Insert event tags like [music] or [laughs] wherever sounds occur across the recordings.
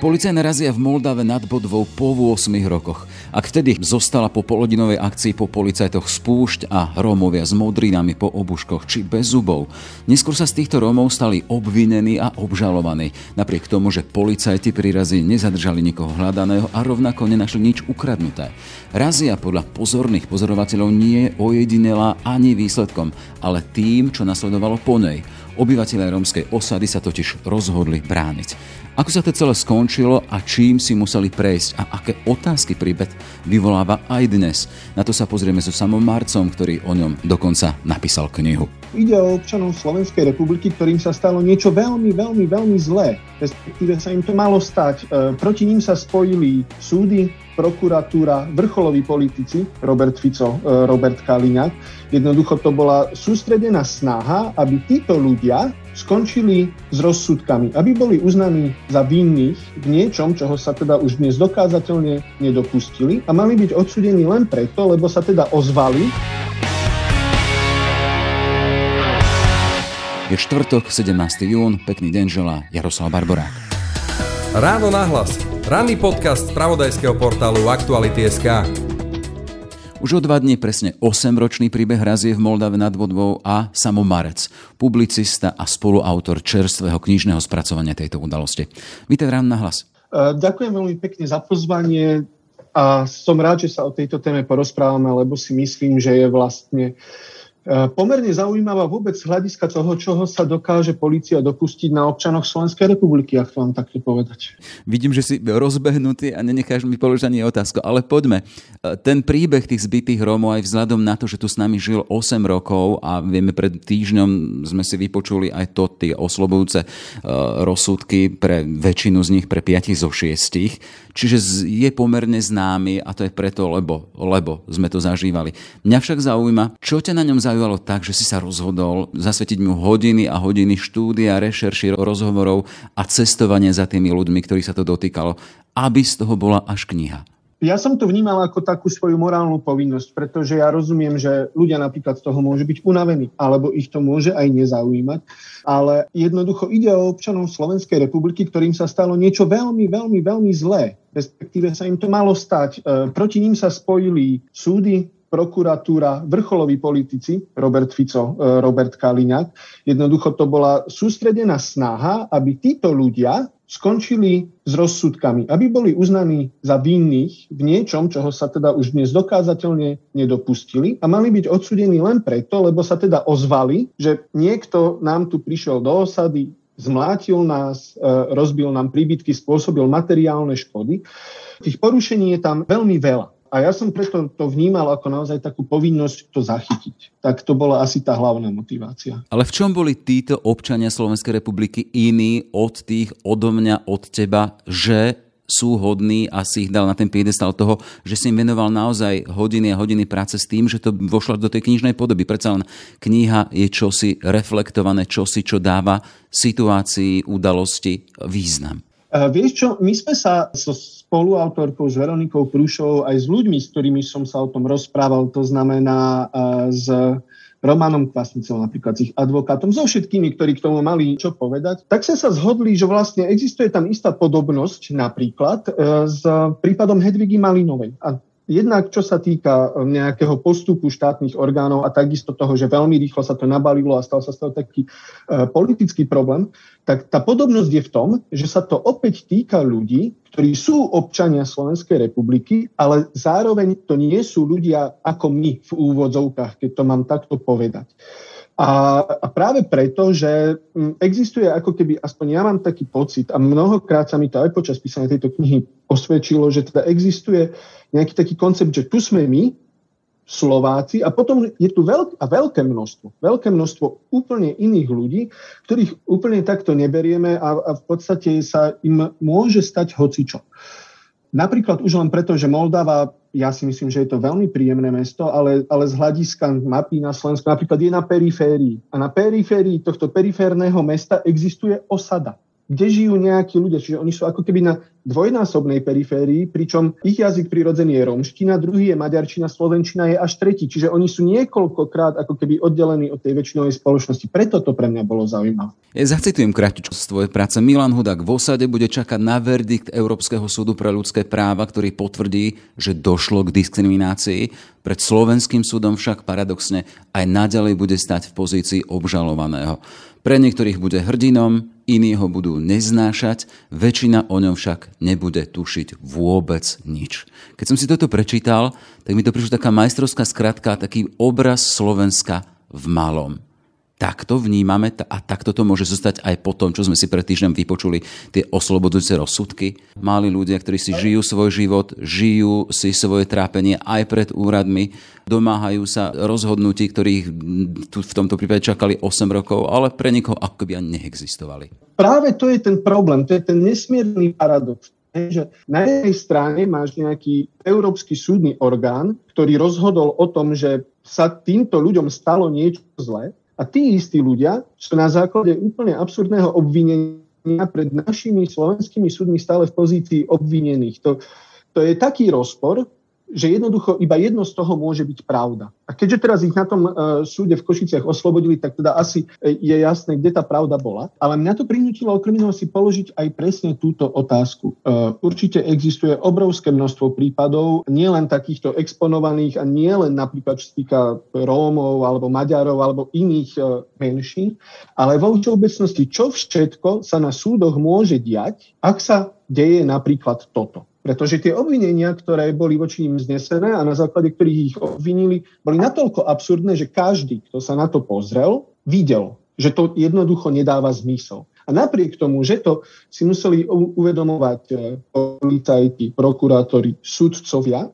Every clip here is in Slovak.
Policajná razia v Moldave nad Bodvou po 8 rokoch. Ak vtedy zostala po polodinovej akcii po policajtoch spúšť a Rómovia s modrinami po obuškoch či bez zubov, neskôr sa z týchto Rómov stali obvinení a obžalovaní. Napriek tomu, že policajti pri razi nezadržali nikoho hľadaného a rovnako nenašli nič ukradnuté. Razia podľa pozorných pozorovateľov nie je ojedinelá ani výsledkom, ale tým, čo nasledovalo po nej. Obyvatelia rómskej osady sa totiž rozhodli brániť. Ako sa to celé skončilo a čím si museli prejsť a aké otázky príbeh vyvoláva aj dnes. Na to sa pozrieme so samom Marcom, ktorý o ňom dokonca napísal knihu. Ide o občanov Slovenskej republiky, ktorým sa stalo niečo veľmi, veľmi, veľmi zlé. Respektíve sa im to malo stať. E, proti ním sa spojili súdy, prokuratúra, vrcholoví politici, Robert Fico, e, Robert Kaliňák. Jednoducho to bola sústredená snaha, aby títo ľudia skončili s rozsudkami, aby boli uznaní za vinných v niečom, čoho sa teda už dnes dokázateľne nedopustili a mali byť odsudení len preto, lebo sa teda ozvali. Je štvrtok, 17. jún, pekný deň želá Jaroslav Barborák. Ráno nahlas. Ranný podcast z pravodajského portálu Aktuality.sk. Už o dva dní presne 8-ročný príbeh razie v Moldave nad Vodvou a Samo Marec, publicista a spoluautor čerstvého knižného spracovania tejto udalosti. Vítaj rán na hlas. E, ďakujem veľmi pekne za pozvanie a som rád, že sa o tejto téme porozprávame, lebo si myslím, že je vlastne E, pomerne zaujímavá vôbec z hľadiska toho, čoho sa dokáže policia dopustiť na občanoch Slovenskej republiky, ak to mám takto povedať. Vidím, že si rozbehnutý a nenecháš mi položiť ani otázku, ale poďme. E, ten príbeh tých zbytých Rómov aj vzhľadom na to, že tu s nami žil 8 rokov a vieme, pred týždňom sme si vypočuli aj to, tie oslobujúce e, rozsudky pre väčšinu z nich, pre 5 zo 6. Čiže je pomerne známy a to je preto, lebo, lebo sme to zažívali. Mňa však zaujíma, čo ťa na ňom zaujalo tak, že si sa rozhodol zasvetiť mu hodiny a hodiny štúdia, rešerši, rozhovorov a cestovanie za tými ľuďmi, ktorí sa to dotýkalo, aby z toho bola až kniha? Ja som to vnímal ako takú svoju morálnu povinnosť, pretože ja rozumiem, že ľudia napríklad z toho môžu byť unavení, alebo ich to môže aj nezaujímať, ale jednoducho ide o občanov Slovenskej republiky, ktorým sa stalo niečo veľmi, veľmi, veľmi zlé. Respektíve sa im to malo stať. E, proti ním sa spojili súdy, prokuratúra, vrcholoví politici, Robert Fico, e, Robert Kaliňák. Jednoducho to bola sústredená snaha, aby títo ľudia skončili s rozsudkami, aby boli uznaní za vinných v niečom, čoho sa teda už dnes dokázateľne nedopustili a mali byť odsudení len preto, lebo sa teda ozvali, že niekto nám tu prišiel do osady, zmlátil nás, e, rozbil nám príbytky, spôsobil materiálne škody. Tých porušení je tam veľmi veľa. A ja som preto to vnímal ako naozaj takú povinnosť to zachytiť. Tak to bola asi tá hlavná motivácia. Ale v čom boli títo občania Slovenskej republiky iní od tých, odo mňa, od teba, že sú hodní a si ich dal na ten piedestal toho, že si im venoval naozaj hodiny a hodiny práce s tým, že to vošlo do tej knižnej podoby. Predsa len kniha je čosi reflektované, čosi, čo dáva situácii, udalosti význam. Uh, vieš čo, my sme sa so spoluautorkou s Veronikou Prúšovou aj s ľuďmi, s ktorými som sa o tom rozprával, to znamená uh, s Romanom Kvasnicom, napríklad s ich advokátom, so všetkými, ktorí k tomu mali čo povedať, tak sme sa zhodli, že vlastne existuje tam istá podobnosť napríklad uh, s prípadom Hedvigy Malinovej. A Jednak čo sa týka eh, nejakého postupu štátnych orgánov a takisto toho, že veľmi rýchlo sa to nabalilo a stal sa z toho taký uh, politický problém, tak tá podobnosť je v tom, že sa to opäť týka ľudí, ktorí sú občania Slovenskej republiky, ale zároveň to nie sú ľudia ako my v úvodzovkách, keď to mám takto povedať. A, a práve preto, že mm, existuje ako keby, aspoň ja mám taký pocit, a mnohokrát sa mi to aj počas písania tejto knihy osvedčilo, že teda existuje nejaký taký koncept, že tu sme my, Slováci, a potom je tu veľk, a veľké množstvo, veľké množstvo úplne iných ľudí, ktorých úplne takto neberieme a, a v podstate sa im môže stať hocičo. Napríklad už len preto, že Moldava, ja si myslím, že je to veľmi príjemné mesto, ale, ale z hľadiska mapy na Slovensku napríklad je na periférii. A na periférii tohto periférneho mesta existuje osada. Kde žijú nejakí ľudia. Čiže oni sú ako keby na dvojnásobnej periférii, pričom ich jazyk prirodzený je romština, druhý je maďarčina, slovenčina je až tretí. Čiže oni sú niekoľkokrát ako keby oddelení od tej väčšinovej spoločnosti. Preto to pre mňa bolo zaujímavé. Ja zacitujem kratičko z tvojej práce. Milan Hudák v osade bude čakať na verdikt Európskeho súdu pre ľudské práva, ktorý potvrdí, že došlo k diskriminácii. Pred slovenským súdom však paradoxne aj naďalej bude stať v pozícii obžalovaného. Pre niektorých bude hrdinom, iní ho budú neznášať, väčšina o ňom však nebude tušiť vôbec nič. Keď som si toto prečítal, tak mi to prišla taká majstrovská skratka, taký obraz Slovenska v malom takto vnímame a takto to môže zostať aj po tom, čo sme si pred týždňom vypočuli tie oslobodzujúce rozsudky. Mali ľudia, ktorí si žijú svoj život, žijú si svoje trápenie aj pred úradmi, domáhajú sa rozhodnutí, ktorých tu v tomto prípade čakali 8 rokov, ale pre nikoho ako by ani neexistovali. Práve to je ten problém, to je ten nesmierny paradox že na jednej strane máš nejaký európsky súdny orgán, ktorý rozhodol o tom, že sa týmto ľuďom stalo niečo zlé a tí istí ľudia sú na základe úplne absurdného obvinenia pred našimi slovenskými súdmi stále v pozícii obvinených. To, to je taký rozpor, že jednoducho iba jedno z toho môže byť pravda. A keďže teraz ich na tom uh, súde v Košiciach oslobodili, tak teda asi e, je jasné, kde tá pravda bola. Ale mňa to prinútilo okrem iného si položiť aj presne túto otázku. Uh, určite existuje obrovské množstvo prípadov, nielen takýchto exponovaných a nielen napríklad čo týka Rómov alebo Maďarov alebo iných uh, menšín, ale vo všeobecnosti, čo všetko sa na súdoch môže diať, ak sa deje napríklad toto. Pretože tie obvinenia, ktoré boli voči ním znesené a na základe ktorých ich obvinili, boli natoľko absurdné, že každý, kto sa na to pozrel, videl, že to jednoducho nedáva zmysel. A napriek tomu, že to si museli uvedomovať e, policajti, prokurátori, sudcovia,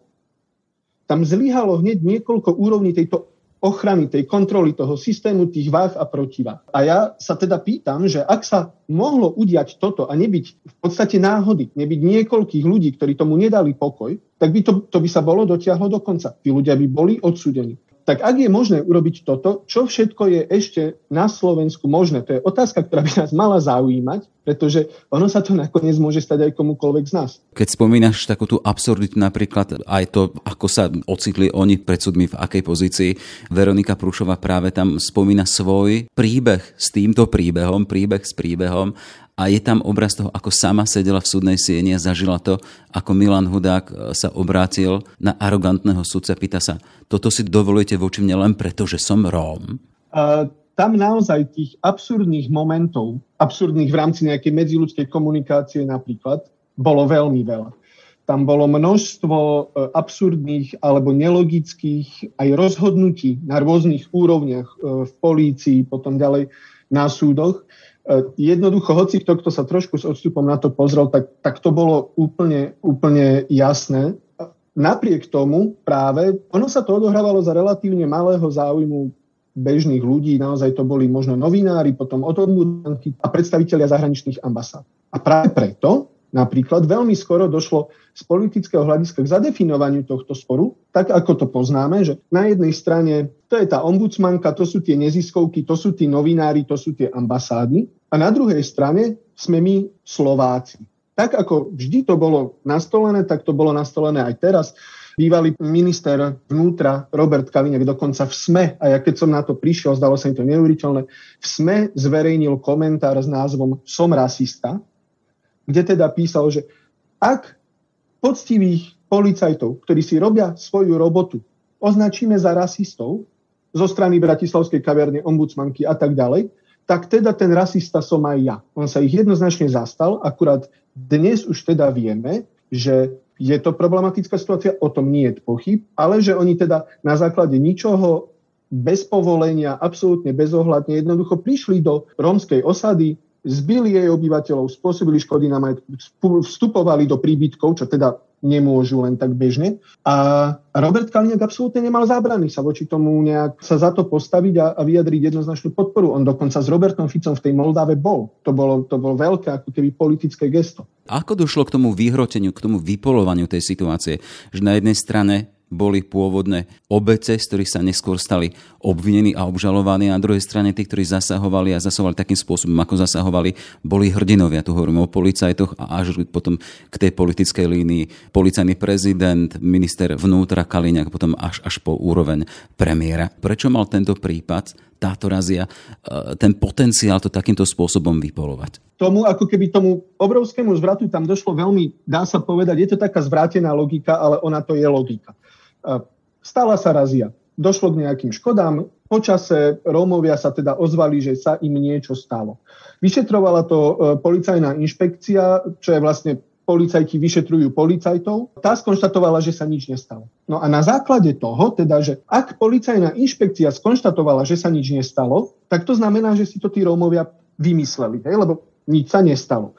tam zlyhalo hneď niekoľko úrovní tejto ochrany, tej kontroly toho systému, tých váh a protiváh. A ja sa teda pýtam, že ak sa mohlo udiať toto a nebyť v podstate náhody, nebyť niekoľkých ľudí, ktorí tomu nedali pokoj, tak by to, to by sa bolo dotiahlo do konca. Tí ľudia by boli odsúdení. Tak ak je možné urobiť toto, čo všetko je ešte na Slovensku možné? To je otázka, ktorá by nás mala zaujímať, pretože ono sa to nakoniec môže stať aj komukoľvek z nás. Keď spomínaš takú tú absurditu, napríklad aj to, ako sa ocitli oni pred súdmi, v akej pozícii, Veronika Prúšová práve tam spomína svoj príbeh s týmto príbehom, príbeh s príbehom a je tam obraz toho, ako sama sedela v súdnej sieni a zažila to, ako Milan Hudák e, sa obrátil na arogantného sudca, pýta sa, toto si dovolujete voči mne len preto, že som Róm? Uh, tam naozaj tých absurdných momentov, absurdných v rámci nejakej medziludskej komunikácie napríklad, bolo veľmi veľa. Tam bolo množstvo e, absurdných alebo nelogických aj rozhodnutí na rôznych úrovniach e, v polícii, potom ďalej na súdoch, E, jednoducho, hoci kto, kto sa trošku s odstupom na to pozrel, tak, tak to bolo úplne, úplne jasné. Napriek tomu práve, ono sa to odohrávalo za relatívne malého záujmu bežných ľudí, naozaj to boli možno novinári, potom odborníky a predstavitelia zahraničných ambasád. A práve preto napríklad veľmi skoro došlo z politického hľadiska k zadefinovaniu tohto sporu, tak ako to poznáme, že na jednej strane to je tá ombudsmanka, to sú tie neziskovky, to sú tí novinári, to sú tie ambasády a na druhej strane sme my Slováci. Tak ako vždy to bolo nastolené, tak to bolo nastolené aj teraz. Bývalý minister vnútra Robert Kaliňák dokonca v SME, a ja keď som na to prišiel, zdalo sa mi to neuveriteľné, v SME zverejnil komentár s názvom Som rasista, kde teda písal, že ak poctivých policajtov, ktorí si robia svoju robotu, označíme za rasistov zo strany Bratislavskej kaviarne, ombudsmanky a tak ďalej, tak teda ten rasista som aj ja. On sa ich jednoznačne zastal, akurát dnes už teda vieme, že je to problematická situácia, o tom nie je pochyb, ale že oni teda na základe ničoho bez povolenia, absolútne bezohľadne jednoducho prišli do rómskej osady, zbili jej obyvateľov, spôsobili škody na majetku, vstupovali do príbytkov, čo teda nemôžu len tak bežne. A Robert Kaliňák absolútne nemal zábrany sa voči tomu nejak sa za to postaviť a, a vyjadriť jednoznačnú podporu. On dokonca s Robertom Ficom v tej Moldave bol. To bolo, to bolo veľké ako keby politické gesto. Ako došlo k tomu vyhroteniu, k tomu vypolovaniu tej situácie? Že na jednej strane boli pôvodné obete, z ktorých sa neskôr stali obvinení a obžalovaní. A na druhej strane tí, ktorí zasahovali a zasahovali takým spôsobom, ako zasahovali, boli hrdinovia. Tu hovoríme o policajtoch a až potom k tej politickej línii policajný prezident, minister vnútra Kaliňák, potom až, až po úroveň premiéra. Prečo mal tento prípad táto razia e, ten potenciál to takýmto spôsobom vypolovať? Tomu, ako keby tomu obrovskému zvratu tam došlo veľmi, dá sa povedať, je to taká zvrátená logika, ale ona to je logika. Stala sa razia. Došlo k nejakým škodám. Počase Rómovia sa teda ozvali, že sa im niečo stalo. Vyšetrovala to e, policajná inšpekcia, čo je vlastne policajti vyšetrujú policajtov. Tá skonštatovala, že sa nič nestalo. No a na základe toho, teda, že ak policajná inšpekcia skonštatovala, že sa nič nestalo, tak to znamená, že si to tí Rómovia vymysleli, hej? lebo nič sa nestalo.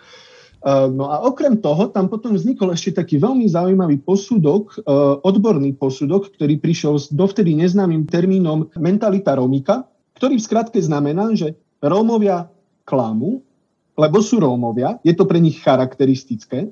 No a okrem toho, tam potom vznikol ešte taký veľmi zaujímavý posudok, e, odborný posudok, ktorý prišiel s dovtedy neznámym termínom mentalita Rómika, ktorý v skratke znamená, že Rómovia klamú, lebo sú Rómovia, je to pre nich charakteristické.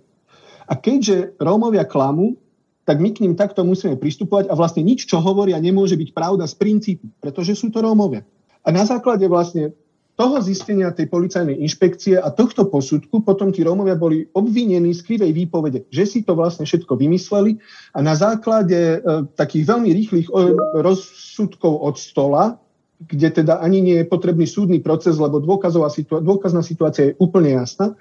A keďže Rómovia klamú, tak my k ním takto musíme pristupovať a vlastne nič, čo hovoria, nemôže byť pravda z princípu, pretože sú to Rómovia. A na základe vlastne toho zistenia tej policajnej inšpekcie a tohto posudku potom tí Rómovia boli obvinení z krivej výpovede, že si to vlastne všetko vymysleli a na základe e, takých veľmi rýchlych rozsudkov od stola, kde teda ani nie je potrebný súdny proces, lebo dôkazová situa- dôkazná situácia je úplne jasná, e,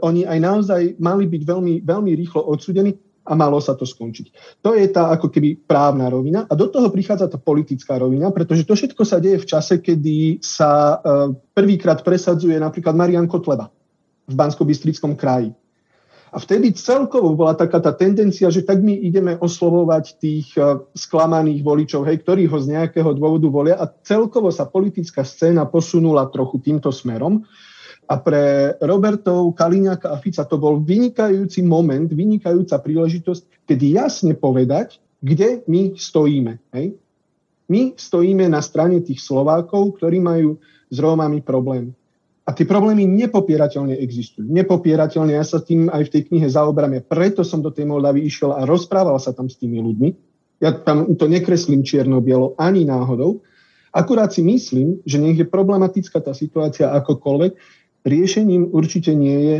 oni aj naozaj mali byť veľmi, veľmi rýchlo odsúdení a malo sa to skončiť. To je tá ako keby právna rovina a do toho prichádza tá politická rovina, pretože to všetko sa deje v čase, kedy sa e, prvýkrát presadzuje napríklad Marian Kotleba v bansko kraji. A vtedy celkovo bola taká tá tendencia, že tak my ideme oslovovať tých e, sklamaných voličov, hej, ktorí ho z nejakého dôvodu volia a celkovo sa politická scéna posunula trochu týmto smerom. A pre Robertov, Kaliňáka a Fica to bol vynikajúci moment, vynikajúca príležitosť, kedy jasne povedať, kde my stojíme. Hej? My stojíme na strane tých Slovákov, ktorí majú s Rómami problém. A tie problémy nepopierateľne existujú. Nepopierateľne, ja sa tým aj v tej knihe zaoberám. Preto som do tej Moldavy išiel a rozprával sa tam s tými ľuďmi. Ja tam to nekreslím čierno-bielo ani náhodou. Akurát si myslím, že nech je problematická tá situácia akokoľvek, riešením určite nie je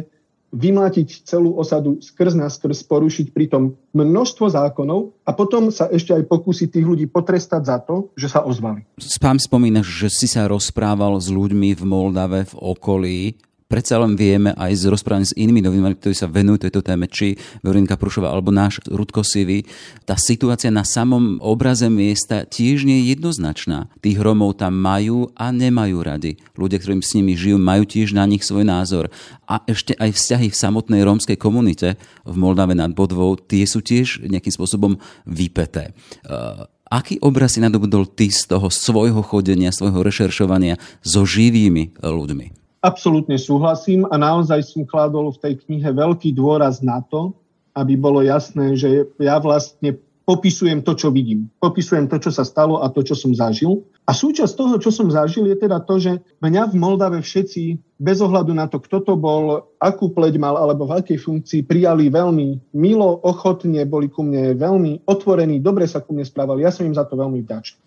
vymlátiť celú osadu skrz na skrz, porušiť pritom množstvo zákonov a potom sa ešte aj pokúsiť tých ľudí potrestať za to, že sa ozvali. Spám spomínaš, že si sa rozprával s ľuďmi v Moldave, v okolí predsa len vieme aj z rozprávania s inými novinami, ktorí sa venujú tejto téme, či Veronika Prušová alebo náš Rudko Sivy, tá situácia na samom obraze miesta tiež nie je jednoznačná. Tých Romov tam majú a nemajú rady. Ľudia, ktorým s nimi žijú, majú tiež na nich svoj názor. A ešte aj vzťahy v samotnej rómskej komunite v Moldave nad Bodvou, tie sú tiež nejakým spôsobom vypeté. Uh, Aký obraz si nadobudol ty z toho svojho chodenia, svojho rešeršovania so živými ľuďmi? Absolútne súhlasím a naozaj som kladol v tej knihe veľký dôraz na to, aby bolo jasné, že ja vlastne popisujem to, čo vidím. Popisujem to, čo sa stalo a to, čo som zažil. A súčasť toho, čo som zažil, je teda to, že mňa v Moldave všetci, bez ohľadu na to, kto to bol, akú pleť mal alebo v akej funkcii, prijali veľmi milo, ochotne, boli ku mne veľmi otvorení, dobre sa ku mne správali. Ja som im za to veľmi vďačný.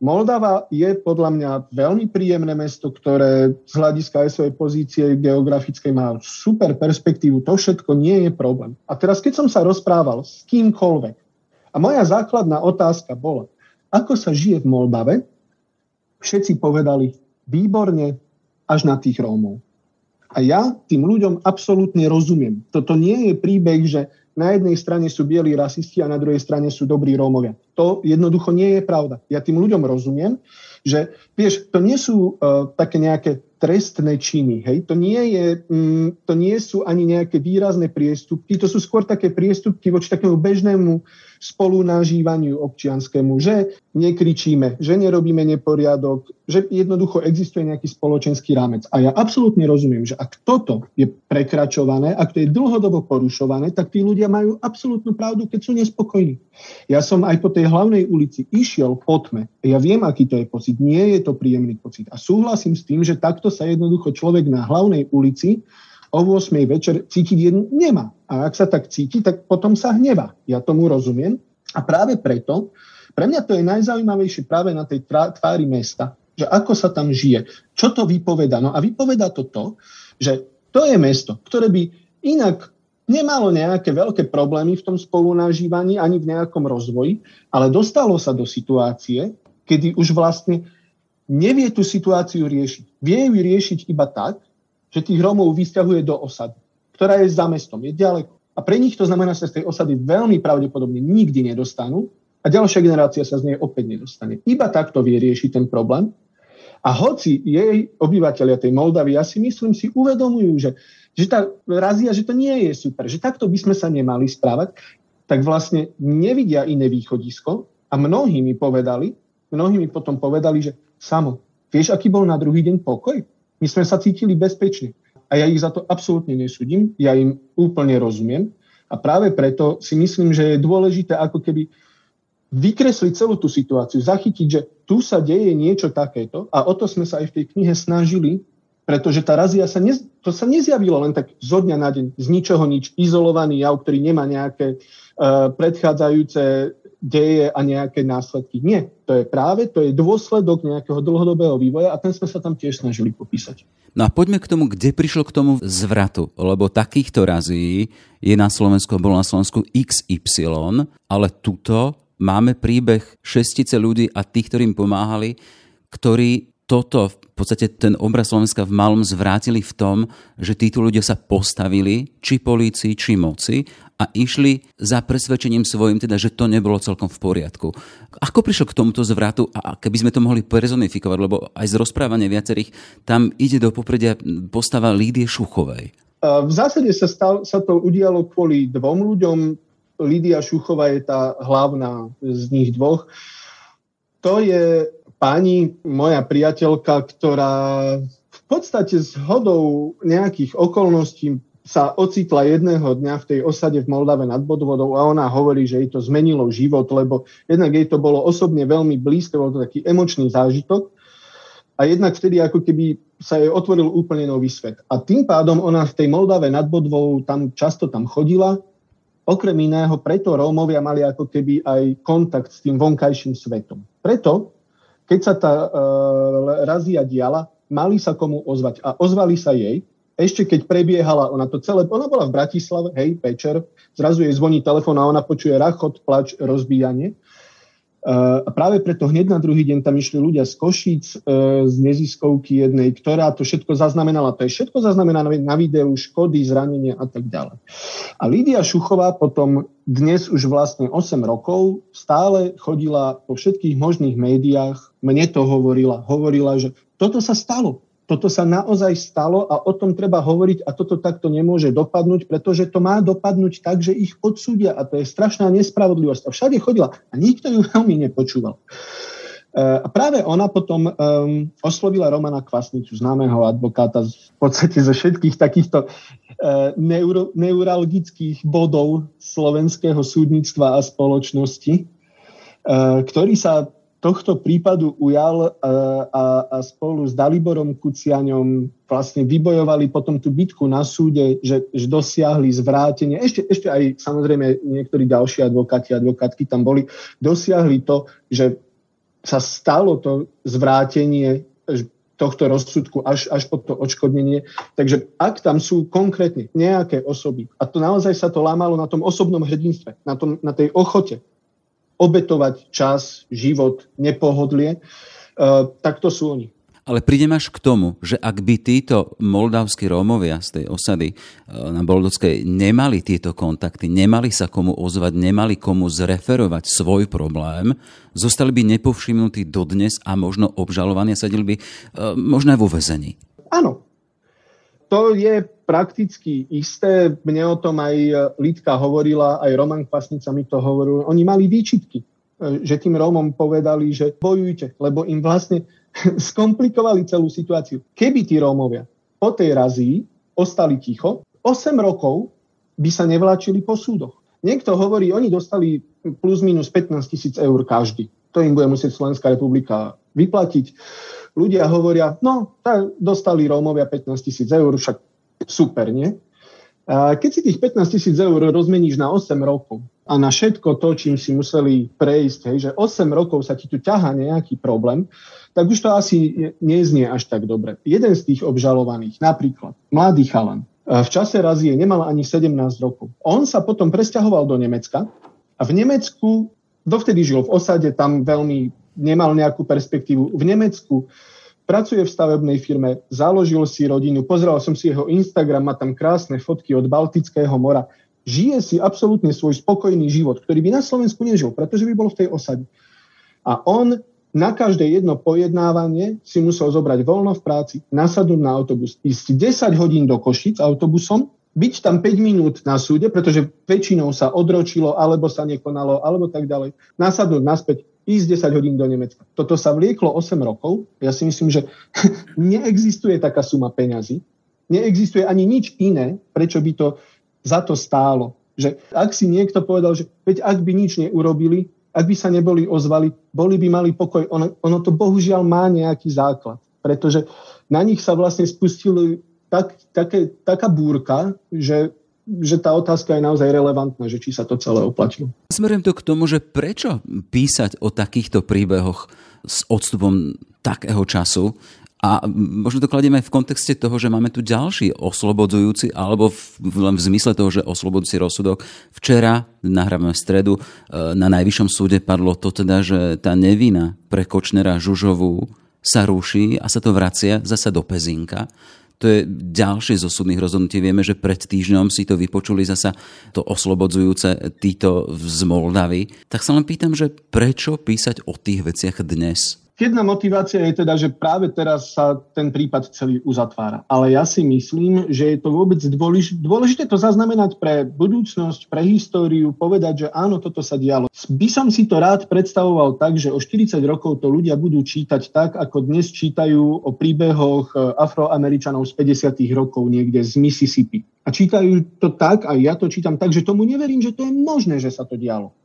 Moldava je podľa mňa veľmi príjemné mesto, ktoré z hľadiska aj svojej pozície geografickej má super perspektívu. To všetko nie je problém. A teraz, keď som sa rozprával s kýmkoľvek, a moja základná otázka bola, ako sa žije v Moldave, všetci povedali výborne až na tých Rómov. A ja tým ľuďom absolútne rozumiem. Toto nie je príbeh, že na jednej strane sú bieli rasisti a na druhej strane sú dobrí Rómovia. To jednoducho nie je pravda. Ja tým ľuďom rozumiem, že vieš, to nie sú uh, také nejaké trestné činy. Hej? To, nie je, mm, to nie sú ani nejaké výrazné priestupky, to sú skôr také priestupky voči takému bežnému spolunažívaniu občianskému, že nekričíme, že nerobíme neporiadok, že jednoducho existuje nejaký spoločenský rámec. A ja absolútne rozumiem, že ak toto je prekračované, ak to je dlhodobo porušované, tak tí ľudia majú absolútnu pravdu, keď sú nespokojní. Ja som aj po tej hlavnej ulici išiel po tme. Ja viem, aký to je pocit. Nie je to príjemný pocit. A súhlasím s tým, že takto sa jednoducho človek na hlavnej ulici o 8 večer cítiť jednu nemá. A ak sa tak cíti, tak potom sa hneva. Ja tomu rozumiem. A práve preto, pre mňa to je najzaujímavejšie práve na tej tvári mesta, že ako sa tam žije, čo to vypoveda. No a vypoveda to to, že to je mesto, ktoré by inak nemalo nejaké veľké problémy v tom spolunažívaní ani v nejakom rozvoji, ale dostalo sa do situácie, kedy už vlastne nevie tú situáciu riešiť. Vie ju riešiť iba tak, že tých Rómov vysťahuje do osady, ktorá je za mestom, je ďaleko. A pre nich to znamená, že sa z tej osady veľmi pravdepodobne nikdy nedostanú a ďalšia generácia sa z nej opäť nedostane. Iba takto vie riešiť ten problém. A hoci jej obyvateľia tej Moldavy, ja si myslím, si uvedomujú, že že tá razia, že to nie je super, že takto by sme sa nemali správať, tak vlastne nevidia iné východisko a mnohí mi povedali, mnohí mi potom povedali, že samo, vieš, aký bol na druhý deň pokoj? My sme sa cítili bezpečne. A ja ich za to absolútne nesúdim, ja im úplne rozumiem. A práve preto si myslím, že je dôležité ako keby vykresliť celú tú situáciu, zachytiť, že tu sa deje niečo takéto a o to sme sa aj v tej knihe snažili pretože tá razia sa, ne, to sa nezjavilo len tak zo dňa na deň, z ničoho nič, izolovaný jav, ktorý nemá nejaké uh, predchádzajúce deje a nejaké následky. Nie, to je práve, to je dôsledok nejakého dlhodobého vývoja a ten sme sa tam tiež snažili popísať. No a poďme k tomu, kde prišlo k tomu zvratu, lebo takýchto razí je na Slovensku, bolo na Slovensku XY, ale tuto máme príbeh šestice ľudí a tých, ktorým pomáhali, ktorí toto, v podstate ten obraz Slovenska v malom zvrátili v tom, že títo ľudia sa postavili, či polícii, či moci a išli za presvedčením svojim, teda, že to nebolo celkom v poriadku. Ako prišlo k tomuto zvratu a keby sme to mohli personifikovať, lebo aj z rozprávania viacerých, tam ide do popredia postava Lídie Šuchovej. V zásade sa, stal, sa to udialo kvôli dvom ľuďom. Lídia Šuchová je tá hlavná z nich dvoch. To je pani, moja priateľka, ktorá v podstate s hodou nejakých okolností sa ocitla jedného dňa v tej osade v Moldave nad Bodvodou a ona hovorí, že jej to zmenilo život, lebo jednak jej to bolo osobne veľmi blízke, bol to taký emočný zážitok a jednak vtedy ako keby sa jej otvoril úplne nový svet. A tým pádom ona v tej Moldave nad Bodvou tam často tam chodila, okrem iného preto Rómovia mali ako keby aj kontakt s tým vonkajším svetom. Preto keď sa tá uh, razia diala, mali sa komu ozvať. A ozvali sa jej, ešte keď prebiehala ona to celé, ona bola v Bratislave, hej, večer, zrazu jej zvoní telefón a ona počuje rachot, plač, rozbíjanie. Uh, a práve preto hneď na druhý deň tam išli ľudia z Košíc, uh, z neziskovky jednej, ktorá to všetko zaznamenala. To je všetko zaznamenané na videu, škody, zranenia a tak ďalej. A Lídia Šuchová potom dnes už vlastne 8 rokov stále chodila po všetkých možných médiách, mne to hovorila, hovorila, že toto sa stalo. Toto sa naozaj stalo a o tom treba hovoriť a toto takto nemôže dopadnúť, pretože to má dopadnúť tak, že ich odsúdia a to je strašná nespravodlivosť. A všade chodila a nikto ju veľmi nepočúval. E, a práve ona potom um, oslovila Romana Kvasnicu, známeho advokáta v podstate zo všetkých takýchto uh, neuro, neuralgických bodov slovenského súdnictva a spoločnosti, uh, ktorý sa tohto prípadu ujal a, e, a, a spolu s Daliborom Kuciaňom vlastne vybojovali potom tú bitku na súde, že, že dosiahli zvrátenie. Ešte, ešte aj samozrejme niektorí ďalší advokáti, advokátky tam boli, dosiahli to, že sa stalo to zvrátenie tohto rozsudku až, až po to odškodnenie. Takže ak tam sú konkrétne nejaké osoby, a to naozaj sa to lámalo na tom osobnom hrdinstve, na, tom, na tej ochote obetovať čas, život, nepohodlie, uh, tak to sú oni. Ale prídem až k tomu, že ak by títo moldavskí Rómovia z tej osady e, na Boldockej nemali tieto kontakty, nemali sa komu ozvať, nemali komu zreferovať svoj problém, zostali by nepovšimnutí dodnes a možno obžalovaní a sedeli by e, možno aj vo vezení. Áno, to je prakticky isté. Mne o tom aj Lidka hovorila, aj Roman Kvasnica mi to hovoril. Oni mali výčitky, e, že tým Rómom povedali, že bojujte, lebo im vlastne [laughs] skomplikovali celú situáciu. Keby tí Rómovia po tej razii ostali ticho, 8 rokov by sa nevláčili po súdoch. Niekto hovorí, oni dostali plus minus 15 tisíc eur každý. To im bude musieť Slovenská republika vyplatiť ľudia hovoria, no, dostali Rómovia 15 tisíc eur, však super, nie? Keď si tých 15 tisíc eur rozmeníš na 8 rokov, a na všetko to, čím si museli prejsť, hej, že 8 rokov sa ti tu ťaha nejaký problém, tak už to asi neznie až tak dobre. Jeden z tých obžalovaných, napríklad mladý chalan, v čase razie nemal ani 17 rokov. On sa potom presťahoval do Nemecka a v Nemecku, dovtedy žil v osade, tam veľmi nemal nejakú perspektívu. V Nemecku pracuje v stavebnej firme, založil si rodinu, pozrel som si jeho Instagram, má tam krásne fotky od Baltického mora. Žije si absolútne svoj spokojný život, ktorý by na Slovensku nežil, pretože by bol v tej osade. A on na každé jedno pojednávanie si musel zobrať voľno v práci, nasadnúť na autobus, ísť 10 hodín do Košic autobusom, byť tam 5 minút na súde, pretože väčšinou sa odročilo, alebo sa nekonalo, alebo tak ďalej, nasadnúť naspäť, ísť 10 hodín do Nemecka. Toto sa vlieklo 8 rokov. Ja si myslím, že [laughs] neexistuje taká suma peňazí, neexistuje ani nič iné, prečo by to za to stálo. Že ak si niekto povedal, že veď ak by nič neurobili, ak by sa neboli ozvali, boli by mali pokoj. Ono, ono to bohužiaľ má nejaký základ, pretože na nich sa vlastne spustili tak, také, taká búrka, že že tá otázka je naozaj relevantná, že či sa to celé oplatilo. Smerujem to k tomu, že prečo písať o takýchto príbehoch s odstupom takého času, a možno to kladieme aj v kontexte toho, že máme tu ďalší oslobodzujúci, alebo v, len v zmysle toho, že oslobodzujúci rozsudok. Včera, nahrávame v stredu, e, na Najvyššom súde padlo to teda, že tá nevina pre Kočnera Žužovú sa ruší a sa to vracia zasa do Pezinka. To je ďalšie zo súdnych rozhodnutí. Vieme, že pred týždňom si to vypočuli zasa to oslobodzujúce títo z Moldavy. Tak sa len pýtam, že prečo písať o tých veciach dnes? Jedna motivácia je teda, že práve teraz sa ten prípad celý uzatvára. Ale ja si myslím, že je to vôbec dôležité, dôležité to zaznamenať pre budúcnosť, pre históriu, povedať, že áno, toto sa dialo. By som si to rád predstavoval tak, že o 40 rokov to ľudia budú čítať tak, ako dnes čítajú o príbehoch e, afroameričanov z 50. rokov niekde z Mississippi. A čítajú to tak, a ja to čítam tak, že tomu neverím, že to je možné, že sa to dialo.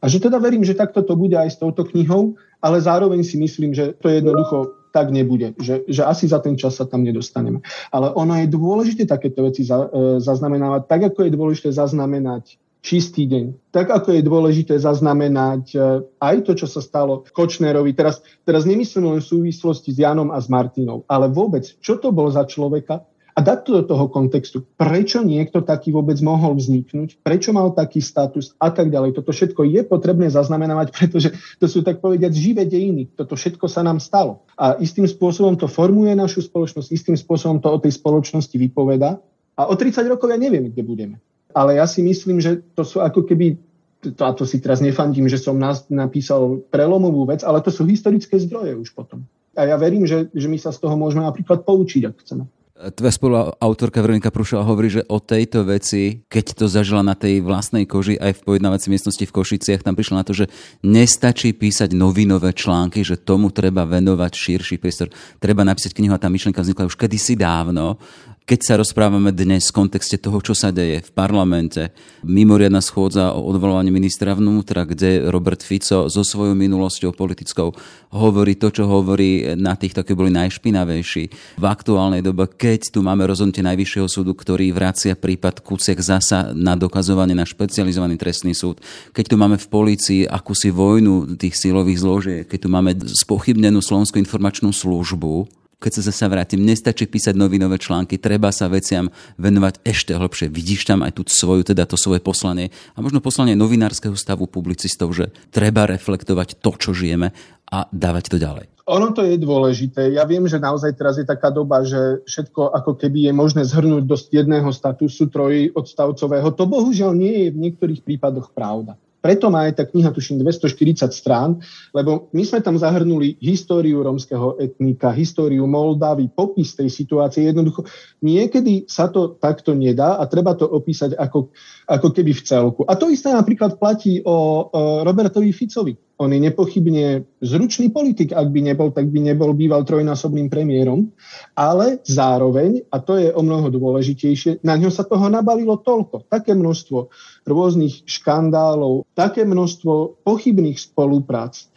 A že teda verím, že takto to bude aj s touto knihou, ale zároveň si myslím, že to jednoducho tak nebude, že, že asi za ten čas sa tam nedostaneme. Ale ono je dôležité takéto veci za, e, zaznamenávať, tak ako je dôležité zaznamenať čistý deň. Tak ako je dôležité zaznamenať e, aj to, čo sa stalo Kočnerovi. Teraz, teraz nemyslím len v súvislosti s Janom a s Martinou, ale vôbec, čo to bol za človeka, a dať to do toho kontextu. Prečo niekto taký vôbec mohol vzniknúť? Prečo mal taký status a tak ďalej? Toto všetko je potrebné zaznamenávať, [laughs] pretože to sú tak povediať živé dejiny. Toto všetko sa nám stalo. A istým spôsobom to formuje našu spoločnosť, istým spôsobom to o tej spoločnosti vypoveda. A o 30 rokov ja neviem, kde budeme. Ale ja si myslím, že to sú ako keby to, a to si teraz nefandím, že som nás napísal prelomovú vec, ale to sú historické zdroje už potom. A ja verím, že, že my sa z toho môžeme napríklad poučiť, ak chceme. Tvoja spoluautorka Veronika Prušová hovorí, že o tejto veci, keď to zažila na tej vlastnej koži aj v pojednávacej miestnosti v Košiciach, tam prišla na to, že nestačí písať novinové články, že tomu treba venovať širší priestor. Treba napísať knihu a tá myšlienka vznikla už kedysi dávno keď sa rozprávame dnes v kontexte toho, čo sa deje v parlamente, mimoriadná schôdza o odvolovaní ministra vnútra, kde Robert Fico so svojou minulosťou politickou hovorí to, čo hovorí na tých, ktorí boli najšpinavejší. V aktuálnej dobe, keď tu máme rozhodnutie Najvyššieho súdu, ktorý vracia prípad Kuciak zasa na dokazovanie na špecializovaný trestný súd, keď tu máme v polícii akúsi vojnu tých silových zložiek, keď tu máme spochybnenú Slovenskú informačnú službu, keď sa zase vrátim, nestačí písať novinové články, treba sa veciam venovať ešte hlbšie. Vidíš tam aj tú svoju, teda to svoje poslanie a možno poslanie novinárskeho stavu publicistov, že treba reflektovať to, čo žijeme a dávať to ďalej. Ono to je dôležité. Ja viem, že naozaj teraz je taká doba, že všetko ako keby je možné zhrnúť do jedného statusu trojodstavcového. To bohužiaľ nie je v niektorých prípadoch pravda. Preto má aj tá kniha, tuším, 240 strán, lebo my sme tam zahrnuli históriu romského etnika, históriu Moldavy, popis tej situácie. Jednoducho, niekedy sa to takto nedá a treba to opísať ako, ako keby v celku. A to isté napríklad platí o, o Robertovi Ficovi. On je nepochybne zručný politik, ak by nebol, tak by nebol býval trojnásobným premiérom, ale zároveň, a to je o mnoho dôležitejšie, na ňo sa toho nabalilo toľko, také množstvo rôznych škandálov, také množstvo pochybných spoluprác,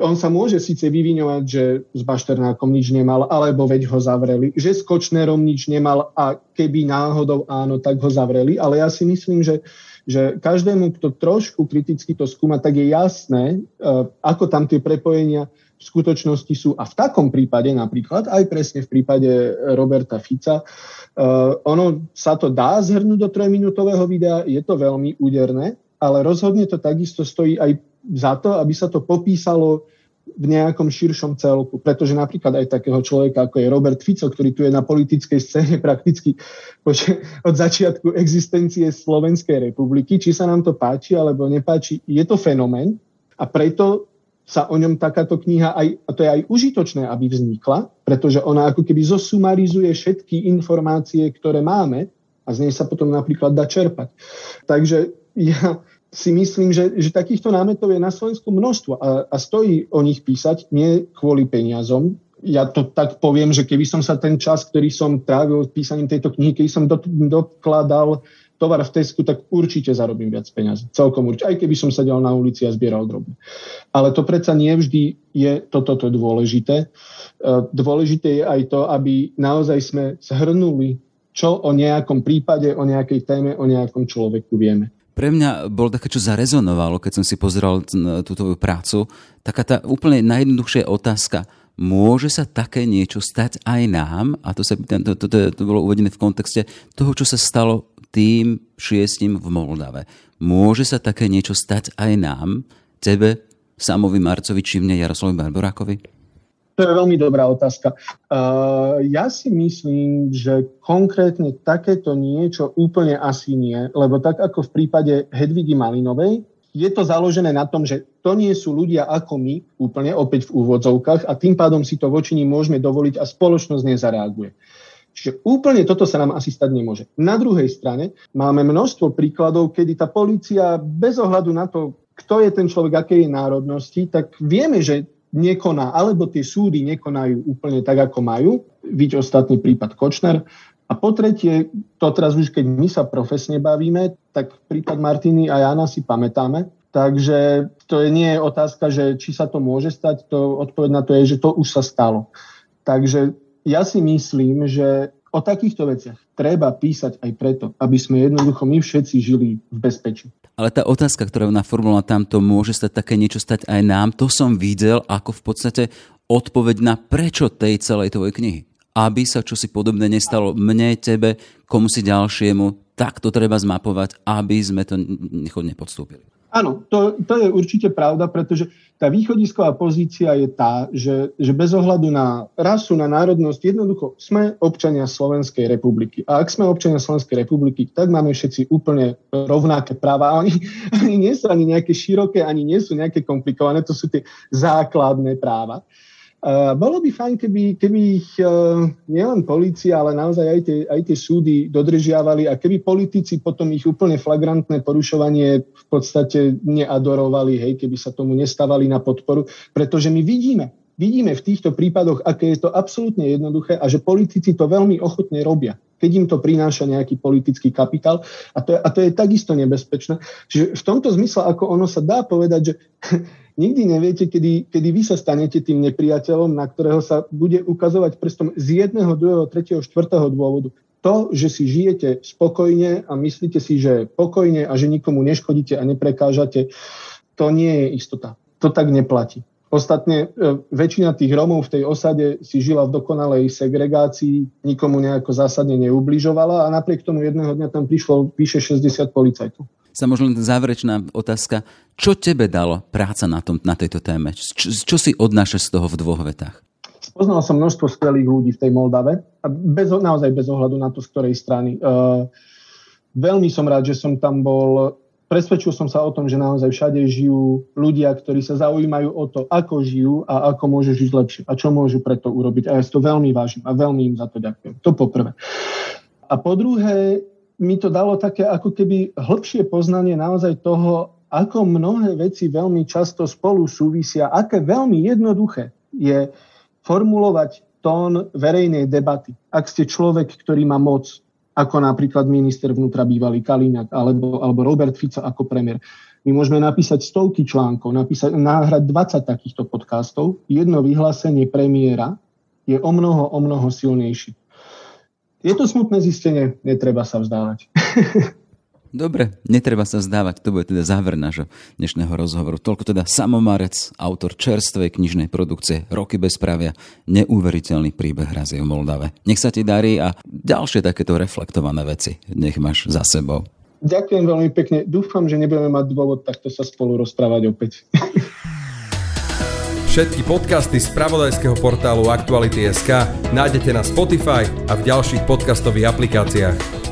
on sa môže síce vyviňovať, že s Bašternákom nič nemal, alebo veď ho zavreli, že s Kočnerom nič nemal a keby náhodou áno, tak ho zavreli, ale ja si myslím, že, že každému, kto trošku kriticky to skúma, tak je jasné, uh, ako tam tie prepojenia v skutočnosti sú. A v takom prípade napríklad, aj presne v prípade Roberta Fica, uh, ono sa to dá zhrnúť do trojminútového videa, je to veľmi úderné, ale rozhodne to takisto stojí aj za to, aby sa to popísalo v nejakom širšom celku. Pretože napríklad aj takého človeka, ako je Robert Fico, ktorý tu je na politickej scéne [laughs] prakticky od začiatku existencie Slovenskej republiky, či sa nám to páči alebo nepáči, je to fenomén a preto sa o ňom takáto kniha aj, a to je aj užitočné, aby vznikla, pretože ona ako keby zosumarizuje všetky informácie, ktoré máme a z nej sa potom napríklad dá čerpať. Takže ja si myslím, že, že takýchto námetov je na Slovensku množstvo a, a stojí o nich písať nie kvôli peniazom. Ja to tak poviem, že keby som sa ten čas, ktorý som trávil písaním tejto knihy, keby som do, dokladal tovar v Tesku, tak určite zarobím viac peniazy. Celkom určite. Aj keby som sedel na ulici a zbieral droby. Ale to predsa nie vždy je toto to dôležité. E, dôležité je aj to, aby naozaj sme zhrnuli, čo o nejakom prípade, o nejakej téme, o nejakom človeku vieme pre mňa bolo také, čo zarezonovalo, keď som si pozeral túto prácu, taká tá úplne najjednoduchšia otázka. Môže sa také niečo stať aj nám? A to, sa, to, to, to, to bolo uvedené v kontexte toho, čo sa stalo tým šiestim v Moldave. Môže sa také niečo stať aj nám, tebe, Samovi Marcovi, či mne, Jaroslavi Barborákovi? To je veľmi dobrá otázka. Uh, ja si myslím, že konkrétne takéto niečo úplne asi nie, lebo tak ako v prípade Hedvigy Malinovej, je to založené na tom, že to nie sú ľudia ako my, úplne opäť v úvodzovkách, a tým pádom si to voči nim môžeme dovoliť a spoločnosť nezareaguje. Čiže úplne toto sa nám asi stať nemôže. Na druhej strane máme množstvo príkladov, kedy tá policia bez ohľadu na to, kto je ten človek, aké je národnosti, tak vieme, že nekoná, alebo tie súdy nekonajú úplne tak, ako majú. Vidť ostatný prípad Kočner. A po tretie, to teraz už keď my sa profesne bavíme, tak prípad Martiny a Jana si pamätáme. Takže to je, nie je otázka, že či sa to môže stať, to odpoveď na to je, že to už sa stalo. Takže ja si myslím, že o takýchto veciach treba písať aj preto, aby sme jednoducho my všetci žili v bezpečí. Ale tá otázka, ktorá ona formulovala tamto, môže sa také niečo stať aj nám, to som videl ako v podstate odpoveď na prečo tej celej tvojej knihy. Aby sa čosi podobné nestalo mne, tebe, komu si ďalšiemu, tak to treba zmapovať, aby sme to nepodstúpili. Áno, to, to je určite pravda, pretože tá východisková pozícia je tá, že, že bez ohľadu na rasu, na národnosť, jednoducho sme občania Slovenskej republiky. A ak sme občania Slovenskej republiky, tak máme všetci úplne rovnaké práva. [laughs] A oni, oni nie sú ani nejaké široké, ani nie sú nejaké komplikované, to sú tie základné práva. Uh, bolo by fajn, keby, keby ich uh, nielen policia, ale naozaj aj tie, aj tie súdy dodržiavali a keby politici potom ich úplne flagrantné porušovanie v podstate neadorovali, hej, keby sa tomu nestávali na podporu, pretože my vidíme, vidíme v týchto prípadoch, aké je to absolútne jednoduché a že politici to veľmi ochotne robia keď im to prináša nejaký politický kapitál. A to, je, a to je takisto nebezpečné. Čiže v tomto zmysle, ako ono sa dá povedať, že [laughs] nikdy neviete, kedy, kedy vy sa stanete tým nepriateľom, na ktorého sa bude ukazovať prstom z jedného, druhého, tretieho, štvrtého dôvodu. To, že si žijete spokojne a myslíte si, že pokojne a že nikomu neškodíte a neprekážate, to nie je istota. To tak neplatí. Ostatne e, väčšina tých Romov v tej osade si žila v dokonalej segregácii, nikomu nejako zásadne neubližovala a napriek tomu jedného dňa tam prišlo vyše 60 policajtov. Sa možno záverečná otázka. Čo tebe dalo práca na, tom, na tejto téme? Čo, čo si odnášaš z toho v dvoch vetách? Spoznal som množstvo skvelých ľudí v tej Moldave a bez, naozaj bez ohľadu na to, z ktorej strany. Uh, veľmi som rád, že som tam bol presvedčil som sa o tom, že naozaj všade žijú ľudia, ktorí sa zaujímajú o to, ako žijú a ako môžu žiť lepšie a čo môžu preto urobiť. A ja si to veľmi vážim a veľmi im za to ďakujem. To poprvé. A po druhé, mi to dalo také ako keby hĺbšie poznanie naozaj toho, ako mnohé veci veľmi často spolu súvisia, aké veľmi jednoduché je formulovať tón verejnej debaty. Ak ste človek, ktorý má moc, ako napríklad minister vnútra bývalý Kaliňák alebo, alebo Robert Fico ako premiér. My môžeme napísať stovky článkov, napísať, náhrať 20 takýchto podcastov. Jedno vyhlásenie premiéra je o mnoho, o mnoho silnejší. Je to smutné zistenie, netreba sa vzdávať. [laughs] Dobre, netreba sa zdávať, to bude teda záver nášho dnešného rozhovoru. Toľko teda Samomarec, autor čerstvej knižnej produkcie Roky bezprávia, neuveriteľný príbeh hrazie v Moldave. Nech sa ti darí a ďalšie takéto reflektované veci nech máš za sebou. Ďakujem veľmi pekne. Dúfam, že nebudeme mať dôvod takto sa spolu rozprávať opäť. [laughs] Všetky podcasty z pravodajského portálu Aktuality.sk nájdete na Spotify a v ďalších podcastových aplikáciách.